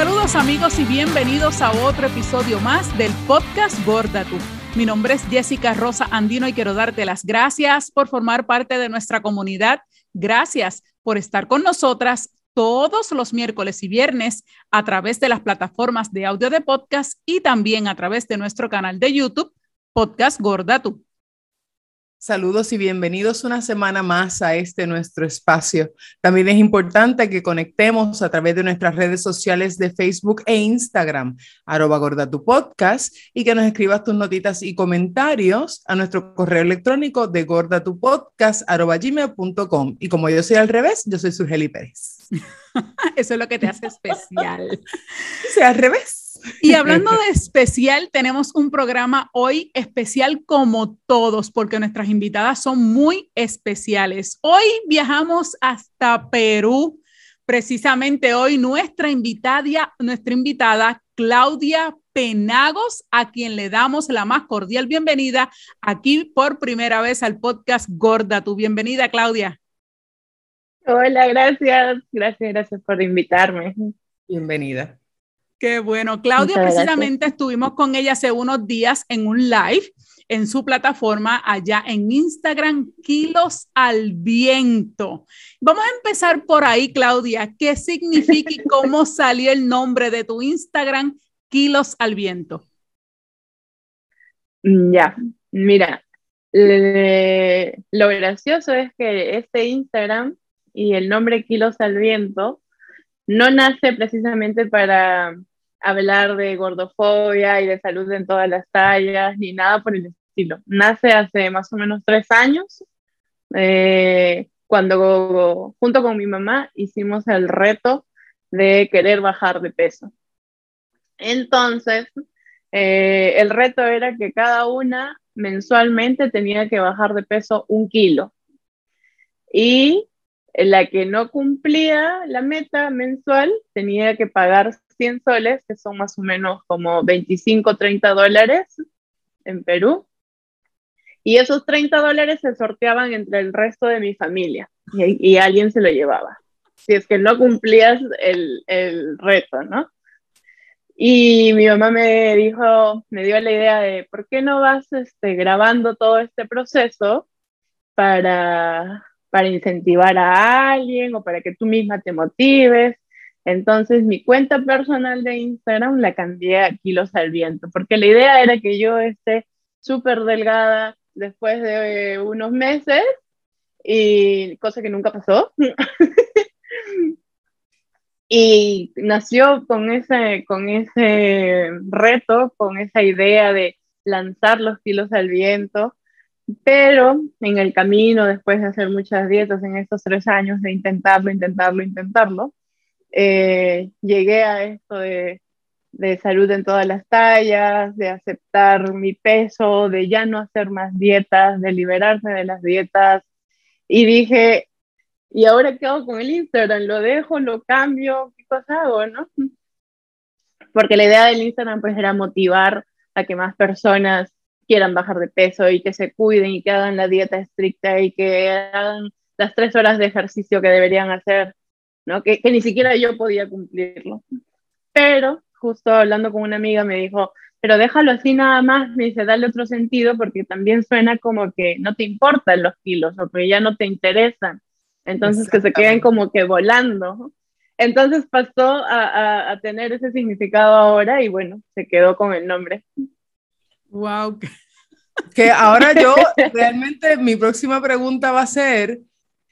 Saludos amigos y bienvenidos a otro episodio más del podcast Gorda Tú. Mi nombre es Jessica Rosa Andino y quiero darte las gracias por formar parte de nuestra comunidad. Gracias por estar con nosotras todos los miércoles y viernes a través de las plataformas de audio de podcast y también a través de nuestro canal de YouTube, Podcast Gorda Tú. Saludos y bienvenidos una semana más a este nuestro espacio. También es importante que conectemos a través de nuestras redes sociales de Facebook e Instagram, arroba gorda tu podcast, y que nos escribas tus notitas y comentarios a nuestro correo electrónico de gordatupodcast arroba gmail.com. Y como yo soy al revés, yo soy Surgeli Pérez. Eso es lo que te hace especial. Soy al revés. Y hablando de especial, tenemos un programa hoy especial como todos, porque nuestras invitadas son muy especiales. Hoy viajamos hasta Perú. Precisamente hoy nuestra invitada, nuestra invitada Claudia Penagos, a quien le damos la más cordial bienvenida aquí por primera vez al podcast Gorda. Tu bienvenida, Claudia. Hola, gracias. Gracias, gracias por invitarme. Bienvenida. Qué bueno. Claudia, precisamente estuvimos con ella hace unos días en un live en su plataforma allá en Instagram, Kilos al Viento. Vamos a empezar por ahí, Claudia. ¿Qué significa y cómo salió el nombre de tu Instagram, Kilos al Viento? Mm, ya, mira, lo gracioso es que este Instagram y el nombre Kilos al Viento no nace precisamente para hablar de gordofobia y de salud en todas las tallas, ni nada por el estilo. Nace hace más o menos tres años, eh, cuando junto con mi mamá hicimos el reto de querer bajar de peso. Entonces, eh, el reto era que cada una mensualmente tenía que bajar de peso un kilo. Y la que no cumplía la meta mensual tenía que pagar 100 soles, que son más o menos como 25, 30 dólares en Perú. Y esos 30 dólares se sorteaban entre el resto de mi familia y, alguien se lo llevaba. Si es que no cumplías el, el reto, ¿no? Y mi mamá me dijo, me dio la idea de, ¿por qué no vas este, grabando todo este proceso para, para incentivar a alguien o para que tú misma te motives? Entonces mi cuenta personal de Instagram la cambié a kilos al viento, porque la idea era que yo esté súper delgada después de unos meses, y cosa que nunca pasó. y nació con ese, con ese reto, con esa idea de lanzar los kilos al viento, pero en el camino, después de hacer muchas dietas en estos tres años, de intentarlo, intentarlo, intentarlo, eh, llegué a esto de, de, salud en todas las tallas, de aceptar mi peso, de ya no hacer más dietas, de liberarme de las dietas. Y dije, ¿y ahora qué hago con el Instagram? ¿Lo dejo? ¿Lo cambio? ¿Qué cosa hago? ¿no? Porque la idea del Instagram pues era motivar a que más personas quieran bajar de peso y que se cuiden y que hagan la dieta estricta y que hagan las tres horas de ejercicio que deberían hacer que, ni siquiera yo podía cumplirlo. Pero justo hablando con una amiga me dijo, pero déjalo así nada más, me dice, dale otro sentido porque también suena como que no te importan los kilos o que ya no te interesan. Entonces que se queden como que volando. Entonces pasó a, a, tener ese significado ahora y bueno, se quedó con el nombre. Wow. Que ahora yo realmente mi próxima pregunta va a ser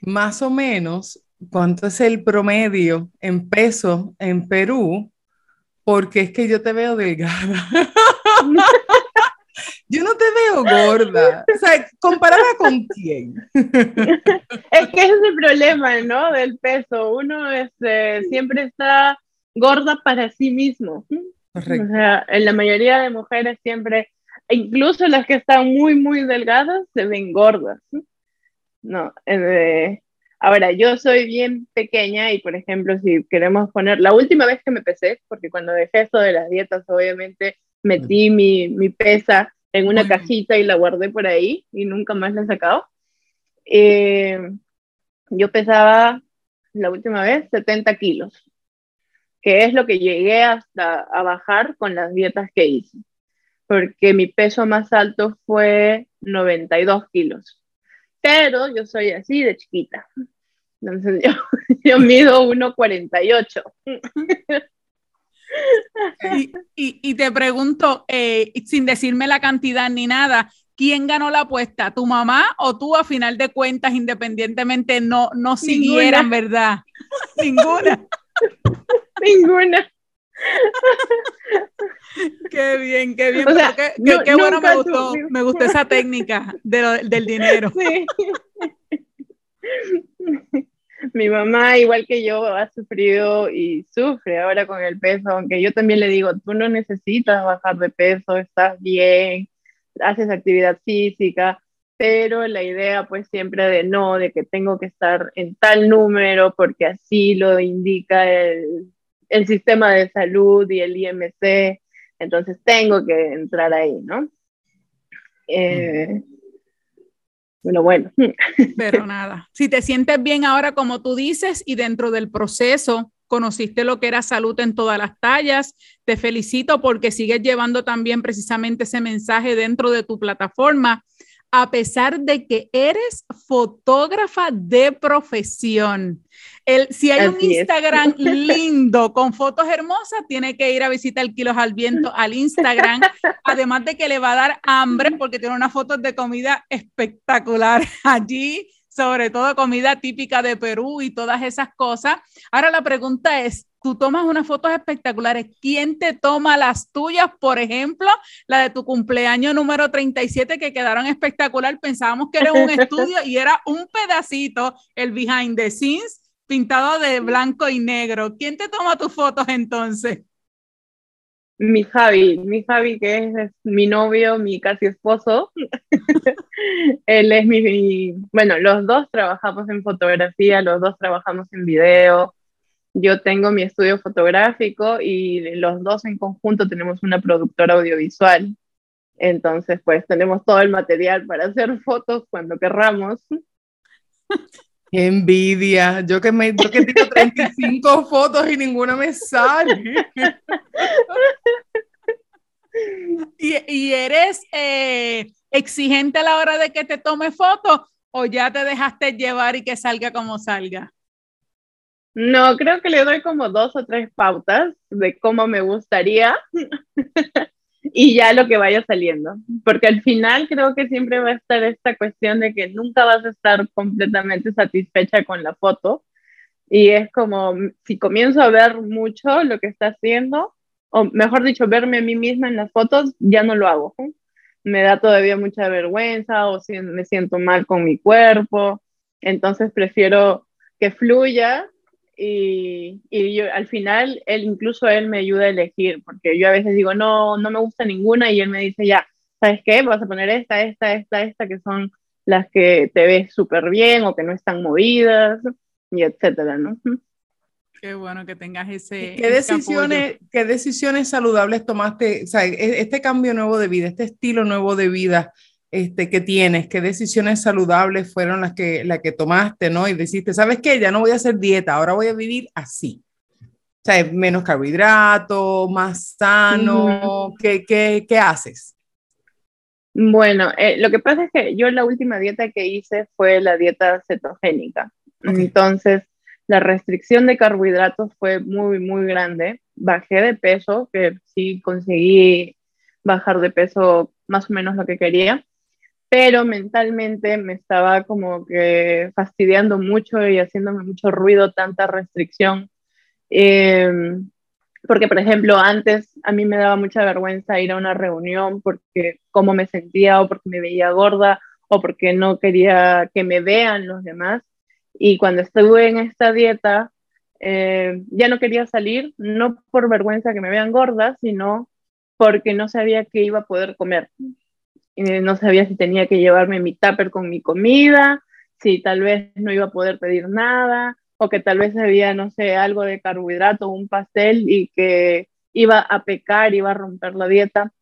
más o menos cuánto es el promedio en peso en Perú, porque es que yo te veo delgada. yo no te veo gorda. O sea, comparada con quién. es que ese es el problema, ¿no? Del peso. Uno este, siempre está gorda para sí mismo. Correcto. O sea, en la mayoría de mujeres siempre, incluso las que están muy, muy delgadas, se ven gordas. No, eh, Ahora, yo soy bien pequeña y, por ejemplo, si queremos poner, la última vez que me pesé, porque cuando dejé esto de las dietas, obviamente metí mi, mi pesa en una cajita y la guardé por ahí y nunca más la he sacado. Eh, yo pesaba la última vez 70 kilos, que es lo que llegué hasta a bajar con las dietas que hice, porque mi peso más alto fue 92 kilos, pero yo soy así de chiquita, entonces yo, yo mido 1,48. Y, y, y, te pregunto, eh, sin decirme la cantidad ni nada, ¿quién ganó la apuesta? ¿Tu mamá o tú a final de cuentas, independientemente, no, no siguieran, verdad? Ninguna. Ninguna. qué bien, qué bien. qué, qué, bueno me gustó, me gustó esa técnica de del dinero. Sí. Mi mamá, igual que yo, ha sufrido y sufre ahora con el peso, aunque yo también le digo, tú no necesitas bajar de peso, estás bien, haces actividad física, pero la idea pues siempre de no, de que tengo que estar en tal número porque así lo indica el, el sistema de salud y el IMC, entonces tengo que entrar ahí, ¿no? Eh, bueno, bueno. Pero nada, si te sientes bien ahora como tú dices y dentro del proceso conociste lo que era salud en todas las tallas, te felicito porque sigues llevando también precisamente ese mensaje dentro de tu plataforma a pesar de que eres fotógrafa de profesión. El, si hay un Instagram lindo con fotos hermosas, tiene que ir a visitar el Kilos al Viento al Instagram, además de que le va a dar hambre porque tiene unas fotos de comida espectacular allí sobre todo comida típica de Perú y todas esas cosas. Ahora la pregunta es, tú tomas unas fotos espectaculares, ¿quién te toma las tuyas? Por ejemplo, la de tu cumpleaños número 37 que quedaron espectacular, pensábamos que era un estudio y era un pedacito, el behind the scenes pintado de blanco y negro. ¿Quién te toma tus fotos entonces? mi Javi, mi Javi que es, mi novio, mi casi esposo. Él es mi, bueno, los dos trabajamos en fotografía, los dos trabajamos en video. Yo tengo mi estudio fotográfico y los dos en conjunto tenemos una productora audiovisual. Entonces, pues tenemos todo el material para hacer fotos cuando querramos. Qué envidia. Yo que me yo que tengo 35 fotos y ninguna me sale. ¿Y, eres eh, exigente a la hora de que te tome fotos o ya te dejaste llevar y que salga como salga? No, creo que le doy como dos o tres pautas de cómo me gustaría y ya lo que vaya saliendo, porque al final creo que siempre va a estar esta cuestión de que nunca vas a estar completamente satisfecha con la foto y es como si comienzo a ver mucho lo que está haciendo, o mejor dicho, verme a mí misma en las fotos, ya no lo hago. Me da todavía mucha vergüenza o si me siento mal con mi cuerpo, entonces prefiero que fluya y, y, yo, al final, él incluso él me ayuda a elegir, porque yo a veces digo, no, no me gusta ninguna y él me dice, ya, ¿sabes qué? Vas a poner esta, esta, esta, esta, que son las que te ves súper bien o que no están movidas, y etcétera, ¿no? Qué bueno que tengas ese. ¿Qué decisiones, ¿Qué decisiones saludables tomaste? O sea, e, este cambio nuevo de vida, este estilo nuevo de vida, este, que tienes, qué decisiones saludables fueron las que, la que tomaste, ¿no? Y deciste, ¿sabes qué? Ya no voy a hacer dieta, ahora voy a vivir así. O sea, menos carbohidratos, más sano, ¿Qué, qué, qué, haces? Bueno, eh, lo que pasa es que yo la última dieta que hice fue la dieta cetogénica. Entonces, la restricción de carbohidratos fue muy, muy grande. Bajé de peso, que sí conseguí bajar de peso más o menos lo que quería, pero mentalmente me estaba como que fastidiando mucho y haciéndome mucho ruido tanta restricción. Em, porque, por ejemplo, antes a mí me daba mucha vergüenza ir a una reunión porque cómo me sentía o porque me veía gorda o porque no quería que me vean los demás. Y cuando estuve en esta dieta, eh, ya no quería salir, no por vergüenza que me vean gorda, sino porque no sabía qué iba a poder comer. No sabía si tenía que llevarme mi tupper con mi comida, si tal vez no iba a poder pedir nada, o que tal vez había, no sé, algo de carbohidrato, un pastel y que iba a pecar, iba a romper la dieta.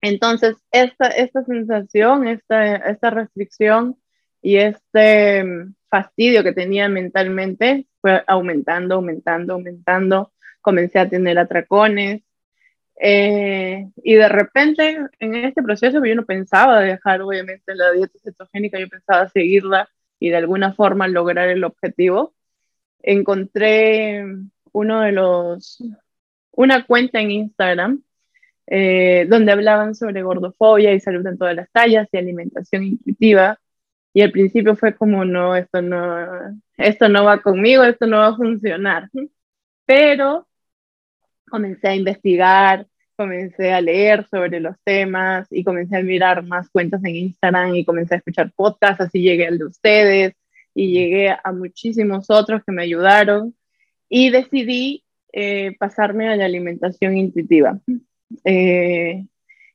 Entonces, esta, esta sensación, esta, esta restricción y este fastidio que tenía mentalmente fue aumentando, aumentando, aumentando comencé a tener atracones. Eh, y de repente, en este proceso, yo no pensaba dejar, obviamente, la dieta cetogénica, yo pensaba seguirla y de alguna forma lograr el objetivo. Encontré uno de los, una cuenta en Instagram eh, donde hablaban sobre gordofobia y salud en todas las tallas y alimentación intuitiva. Y al principio fue como, no, esto no, esto no va conmigo, esto no va a funcionar. Pero comencé a investigar, comencé a leer sobre los temas y comencé a mirar más cuentas en Instagram y comencé a escuchar podcasts, así llegué al de ustedes y llegué a muchísimos otros que me ayudaron y decidí eh, pasarme a la alimentación intuitiva, eh,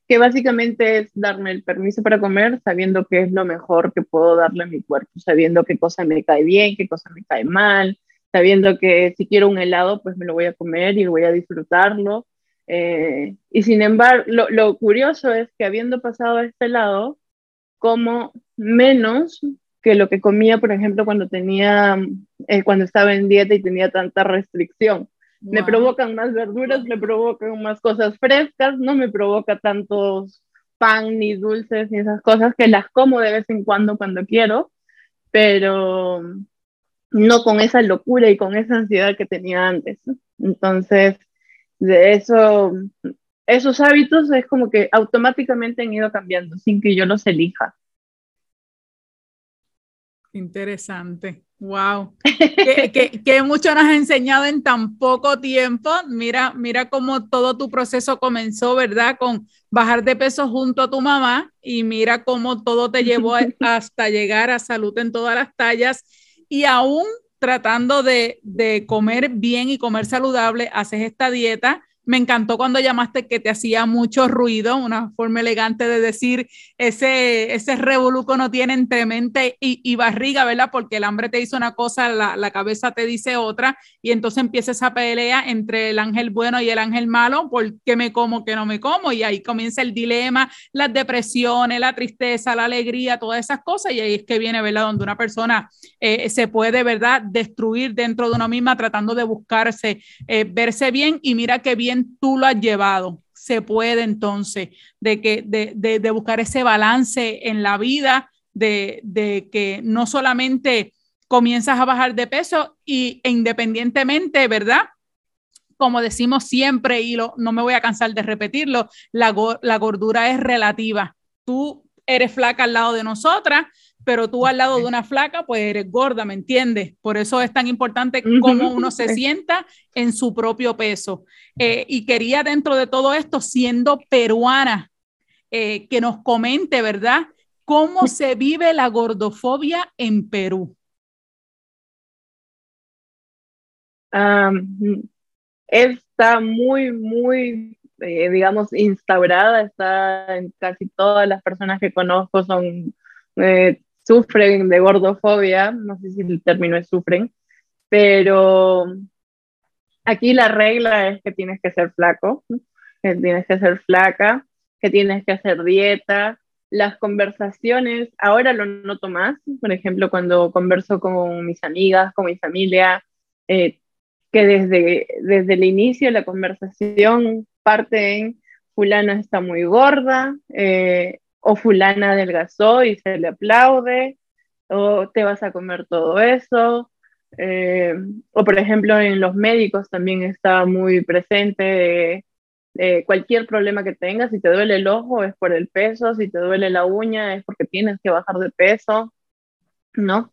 que básicamente es darme el permiso para comer sabiendo qué es lo mejor que puedo darle a mi cuerpo, sabiendo qué cosa me cae bien, qué cosa me cae mal, sabiendo que si quiero un helado, pues me lo voy a comer y voy a disfrutarlo. Eh, y sin embargo, lo, curioso es que habiendo pasado a este lado, como menos que lo que comía, por ejemplo, cuando tenía, eh, cuando estaba en dieta y tenía tanta restricción. Me provocan más verduras, me provocan más cosas frescas, no me provoca tantos pan ni dulces ni esas cosas que las como de vez en cuando cuando quiero, pero no con esa locura y con esa ansiedad que tenía antes. Entonces, de eso, esos hábitos es como que automáticamente han ido cambiando sin que yo los elija. Interesante. Wow. que, mucho nos has enseñado en tan poco tiempo. Mira, mira cómo todo tu proceso comenzó, ¿verdad? Con bajar de peso junto a tu mamá y mira cómo todo te llevó hasta llegar a salud en todas las tallas y aún tratando de, de comer bien y comer saludable, haces esta dieta me encantó cuando llamaste que te hacía mucho ruido, una forma elegante de decir ese, ese revoluco no tiene entre mente y, barriga, ¿verdad? Porque el hambre te dice una cosa, la, la, cabeza te dice otra, y entonces empieza esa pelea entre el ángel bueno y el ángel malo, ¿por qué me como, qué no me como? Y ahí comienza el dilema, las depresiones, la tristeza, la alegría, todas esas cosas, y ahí es que viene, ¿verdad? Donde una persona eh, se puede, ¿verdad? Destruir dentro de una misma tratando de buscarse, eh, verse bien, y mira qué bien tú lo has llevado. Se puede entonces de, que, de, buscar ese balance en la vida, de, que no solamente comienzas a bajar de peso y e independientemente, ¿verdad? Como decimos siempre y lo, no me voy a cansar de repetirlo, la, la gordura es relativa. Tú eres flaca al lado de nosotras, pero tú al lado de una flaca, pues eres gorda, ¿me entiendes? Por eso es tan importante cómo uno se sienta en su propio peso. Eh, y quería dentro de todo esto, siendo peruana, eh, que nos comente, ¿verdad? ¿Cómo se vive la gordofobia en Perú? está muy, muy, eh, digamos, instaurada, está en casi todas las personas que conozco, son sufren de gordofobia, no sé si el término es sufren, pero aquí la regla es que tienes que ser flaco, que tienes que ser flaca, que tienes que hacer dieta. Las conversaciones, ahora lo noto más, por ejemplo, cuando converso con mis amigas, con mi familia, eh, que desde, desde el inicio de la conversación parte en fulana está muy gorda, eh, o fulana adelgazó y se le aplaude, o te vas a comer todo eso, eh, o por ejemplo en los médicos también está muy presente cualquier problema que tengas, si te duele el ojo es por el peso, si te duele la uña es porque tienes que bajar de peso, ¿no?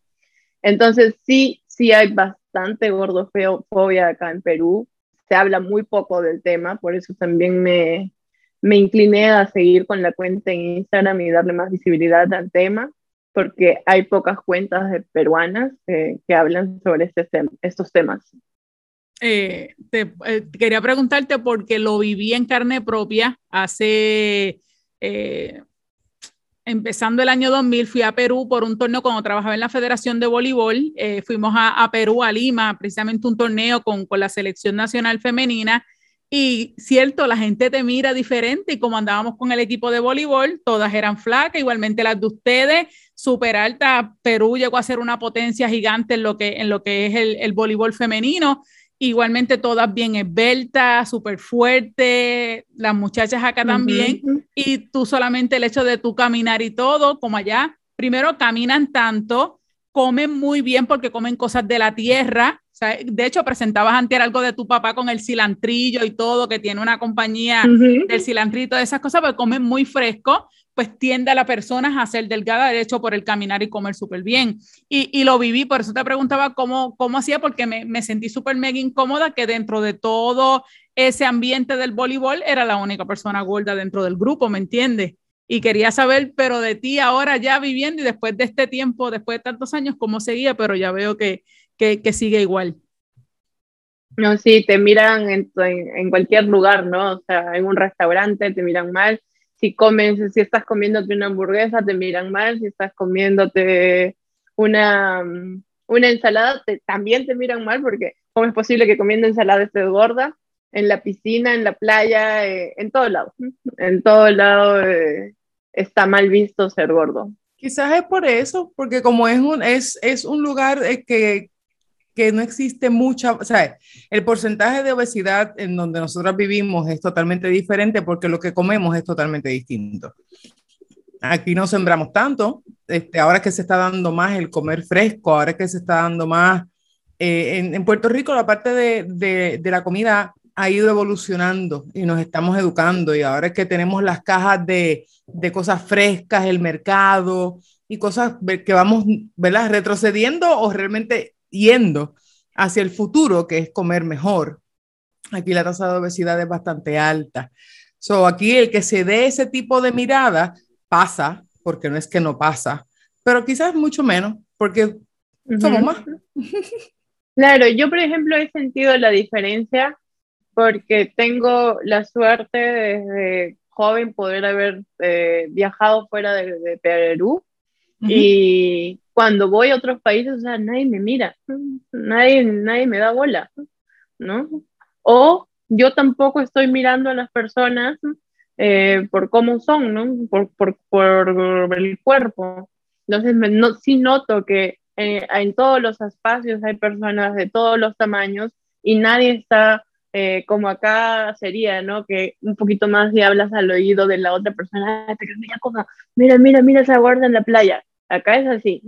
Entonces sí, sí hay bastante gordofobia acá en Perú, se habla muy poco del tema, por eso también me, me incliné a seguir con la cuenta en Instagram y darle más visibilidad al tema, porque hay pocas cuentas de peruanas que hablan sobre este estos temas. Eh, eh, quería preguntarte porque lo viví en carne propia hace, eh, empezando el año 2000, fui a Perú por un torneo cuando trabajaba en la Federación de Voleibol, fuimos a, a, Perú, a Lima, precisamente un torneo con, con la selección nacional femenina y cierto, la gente te mira diferente y como andábamos con el equipo de voleibol, todas eran flacas, igualmente las de ustedes, súper alta. Perú llegó a ser una potencia gigante en lo que, en lo que es el, el voleibol femenino. igualmente todas bien esbeltas, súper fuertes, las muchachas acá también, y tú solamente el hecho de tú caminar y todo, como allá, primero caminan tanto, comen muy bien porque comen cosas de la tierra, de hecho, presentabas antes algo de tu papá con el cilantrillo y todo, que tiene una compañía del cilantrito, de esas cosas, pero comen muy fresco, pues tiende a las personas a ser delgada, de hecho, por el caminar y comer súper bien. Y, y, lo viví, por eso te preguntaba cómo, cómo hacía, porque me, me sentí súper mega incómoda que dentro de todo ese ambiente del voleibol era la única persona gorda dentro del grupo, ¿me entiendes? Y quería saber, pero de ti ahora ya viviendo y después de este tiempo, después de tantos años, cómo seguía, pero ya veo que, que, sigue igual. No, sí, te miran en, en, cualquier lugar, ¿no? O sea, en un restaurante te miran mal. Si comes, si estás comiéndote una hamburguesa, te miran mal. Si estás comiéndote una, una ensalada, también te miran mal porque ¿cómo es posible que comiendo ensalada estés gorda? En la piscina, en la playa, eh, en todo lado. En todo lado eh, está mal visto ser gordo. Quizás es por eso, porque como es un, es, es un lugar eh, que, que no existe mucha, o sea, el porcentaje de obesidad en donde nosotros vivimos es totalmente diferente porque lo que comemos es totalmente distinto. Aquí no sembramos tanto, este, ahora que se está dando más el comer fresco, ahora que se está dando más, eh, en, Puerto Rico la parte de, de, de, la comida ha ido evolucionando y nos estamos educando y ahora es que tenemos las cajas de, de cosas frescas, el mercado y cosas que vamos, ¿verdad? Retrocediendo o realmente yendo hacia el futuro, que es comer mejor. Aquí la tasa de obesidad es bastante alta. So, aquí el que se dé ese tipo de mirada pasa, porque no es que no pasa, pero quizás mucho menos, porque somos más. Claro, yo por ejemplo he sentido la diferencia porque tengo la suerte desde joven poder haber eh, viajado fuera de, Perú y cuando voy a otros países, o sea, nadie me mira, nadie, nadie me da bola, ¿no? O yo tampoco estoy mirando a las personas eh, por cómo son, ¿no? Por, por, por el cuerpo. Entonces, me, no, sí noto que eh, en todos los espacios hay personas de todos los tamaños y nadie está eh, como acá sería, ¿no? Que un poquito más y hablas al oído de la otra persona, mira, mira, mira, esa guarda en la playa. Acá es así.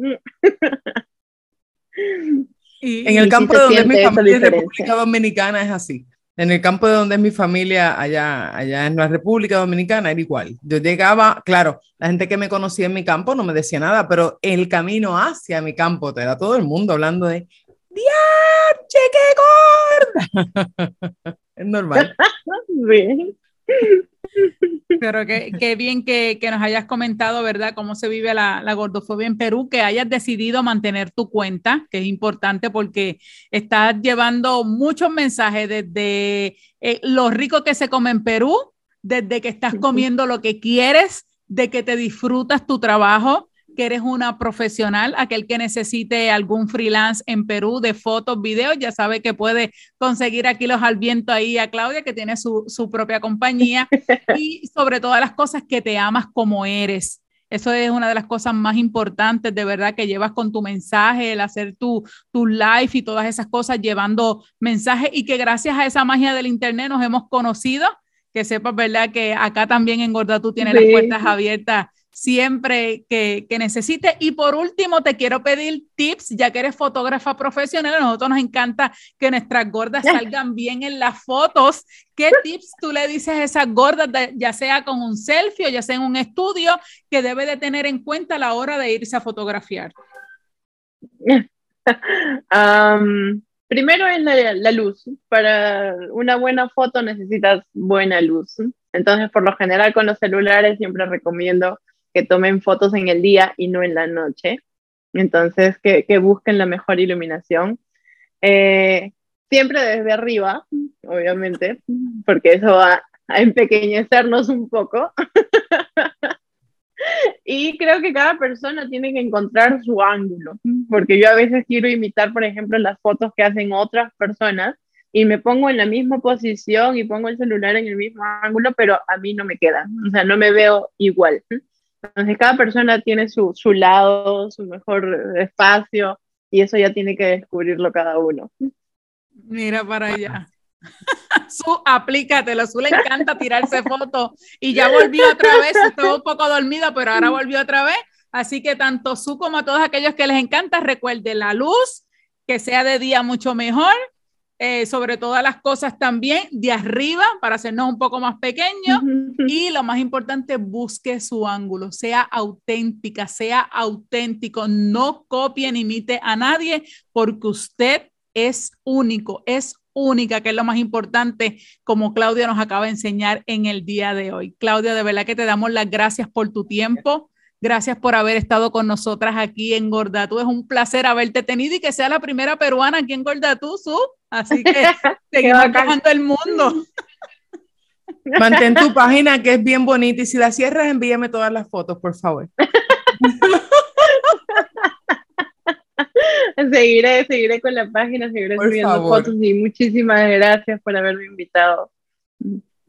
y, en el campo de donde es mi familia en República Dominicana es así. En el campo de donde es mi familia, allá, allá en la República Dominicana, era igual. Yo llegaba, claro, la gente que me conocía en mi campo no me decía nada, pero el camino hacia mi campo, te era todo el mundo hablando de, ¡Diache, qué gorda! es normal. Bien. Pero qué, bien que, nos hayas comentado, ¿verdad?, cómo se vive la, gordofobia en Perú, que hayas decidido mantener tu cuenta, que es importante porque estás llevando muchos mensajes desde eh, lo rico que se come en Perú, desde que estás comiendo lo que quieres, de que te disfrutas tu trabajo, que eres una profesional, aquel que necesite algún freelance en Perú de fotos, videos, ya sabe que puede conseguir aquí los al viento ahí a Claudia, que tiene su, propia compañía, y sobre todas las cosas que te amas como eres. Eso es una de las cosas más importantes, de verdad, que llevas con tu mensaje, el hacer tu, tu live y todas esas cosas, llevando mensajes y que gracias a esa magia del Internet nos hemos conocido. Que sepas, ¿verdad? Que acá también en Gorda tú tienes las puertas abiertas siempre que, que, necesite. Y por último, te quiero pedir tips, ya que eres fotógrafa profesional, a nosotros nos encanta que nuestras gordas salgan bien en las fotos. ¿Qué tips tú le dices a esas gordas, ya sea con un selfie o ya sea en un estudio, que debe de tener en cuenta a la hora de irse a fotografiar? primero es la, la, luz. Para una buena foto necesitas buena luz. Entonces, por lo general, con los celulares siempre recomiendo que tomen fotos en el día y no en la noche. Entonces, que, que busquen la mejor iluminación. Eh, siempre desde arriba, obviamente, porque eso va a empequeñecernos un poco. y creo que cada persona tiene que encontrar su ángulo, porque yo a veces quiero imitar, por ejemplo, las fotos que hacen otras personas y me pongo en la misma posición y pongo el celular en el mismo ángulo, pero a mí no me queda, o sea, no me veo igual. Entonces, cada persona tiene su, su lado, su mejor espacio, y eso ya tiene que descubrirlo cada uno. Mira para allá. Su, aplícatelo. Su le encanta tirarse fotos y ya volvió otra vez. Estuvo un poco dormida, pero ahora volvió otra vez. Así que tanto Su como a todos aquellos que les encanta, recuerde la luz, que sea de día mucho mejor. Eh, sobre todas las cosas también de arriba para hacernos un poco más pequeños y lo más importante, busque su ángulo, sea auténtica, sea auténtico, no copie ni imite a nadie porque usted es único, es única, que es lo más importante, como Claudia nos acaba de enseñar en el día de hoy. Claudia, de verdad que te damos las gracias por tu tiempo. Gracias por haber estado con nosotras aquí en Gordatú. Es un placer haberte tenido y que sea la primera peruana aquí en Gordatú, Su. Así que seguimos viajando el mundo. Mantén tu página que es bien bonita y si la cierras, envíame todas las fotos, por favor. seguiré, seguiré con la página, seguiré subiendo fotos y muchísimas gracias por haberme invitado.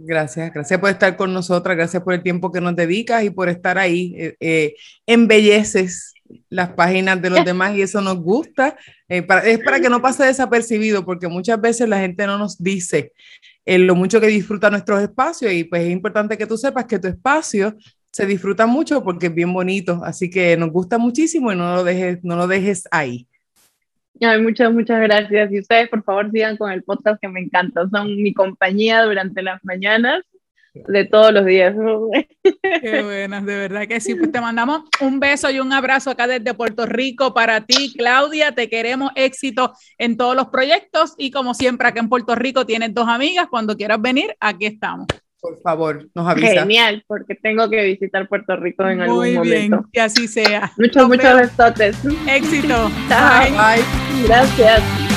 Gracias, gracias por estar con nosotras, gracias por el tiempo que nos dedicas y por estar ahí. Eh, eh, embelleces las páginas de los demás y eso nos gusta. Eh, es para que no pase desapercibido, porque muchas veces la gente no nos dice lo mucho que disfruta nuestros espacios y pues es importante que tú sepas que tu espacio se disfruta mucho porque es bien bonito, así que nos gusta muchísimo y no lo dejes, no lo dejes ahí. Ay, muchas, muchas gracias. Y ustedes, por favor, sigan con el podcast que me encanta. Son mi compañía durante las mañanas de todos los días. Qué buenas, de verdad que sí. Pues te mandamos un beso y un abrazo acá desde Puerto Rico para ti, Claudia. Te queremos éxito en todos los proyectos y como siempre acá en Puerto Rico tienes dos amigas. Cuando quieras venir, aquí estamos. Por favor, nos avisa. Genial, porque tengo que visitar Puerto Rico en algún momento. Muy bien, que así sea. Muchos, muchos besotes. Éxito. Bye. Bye. Gracias.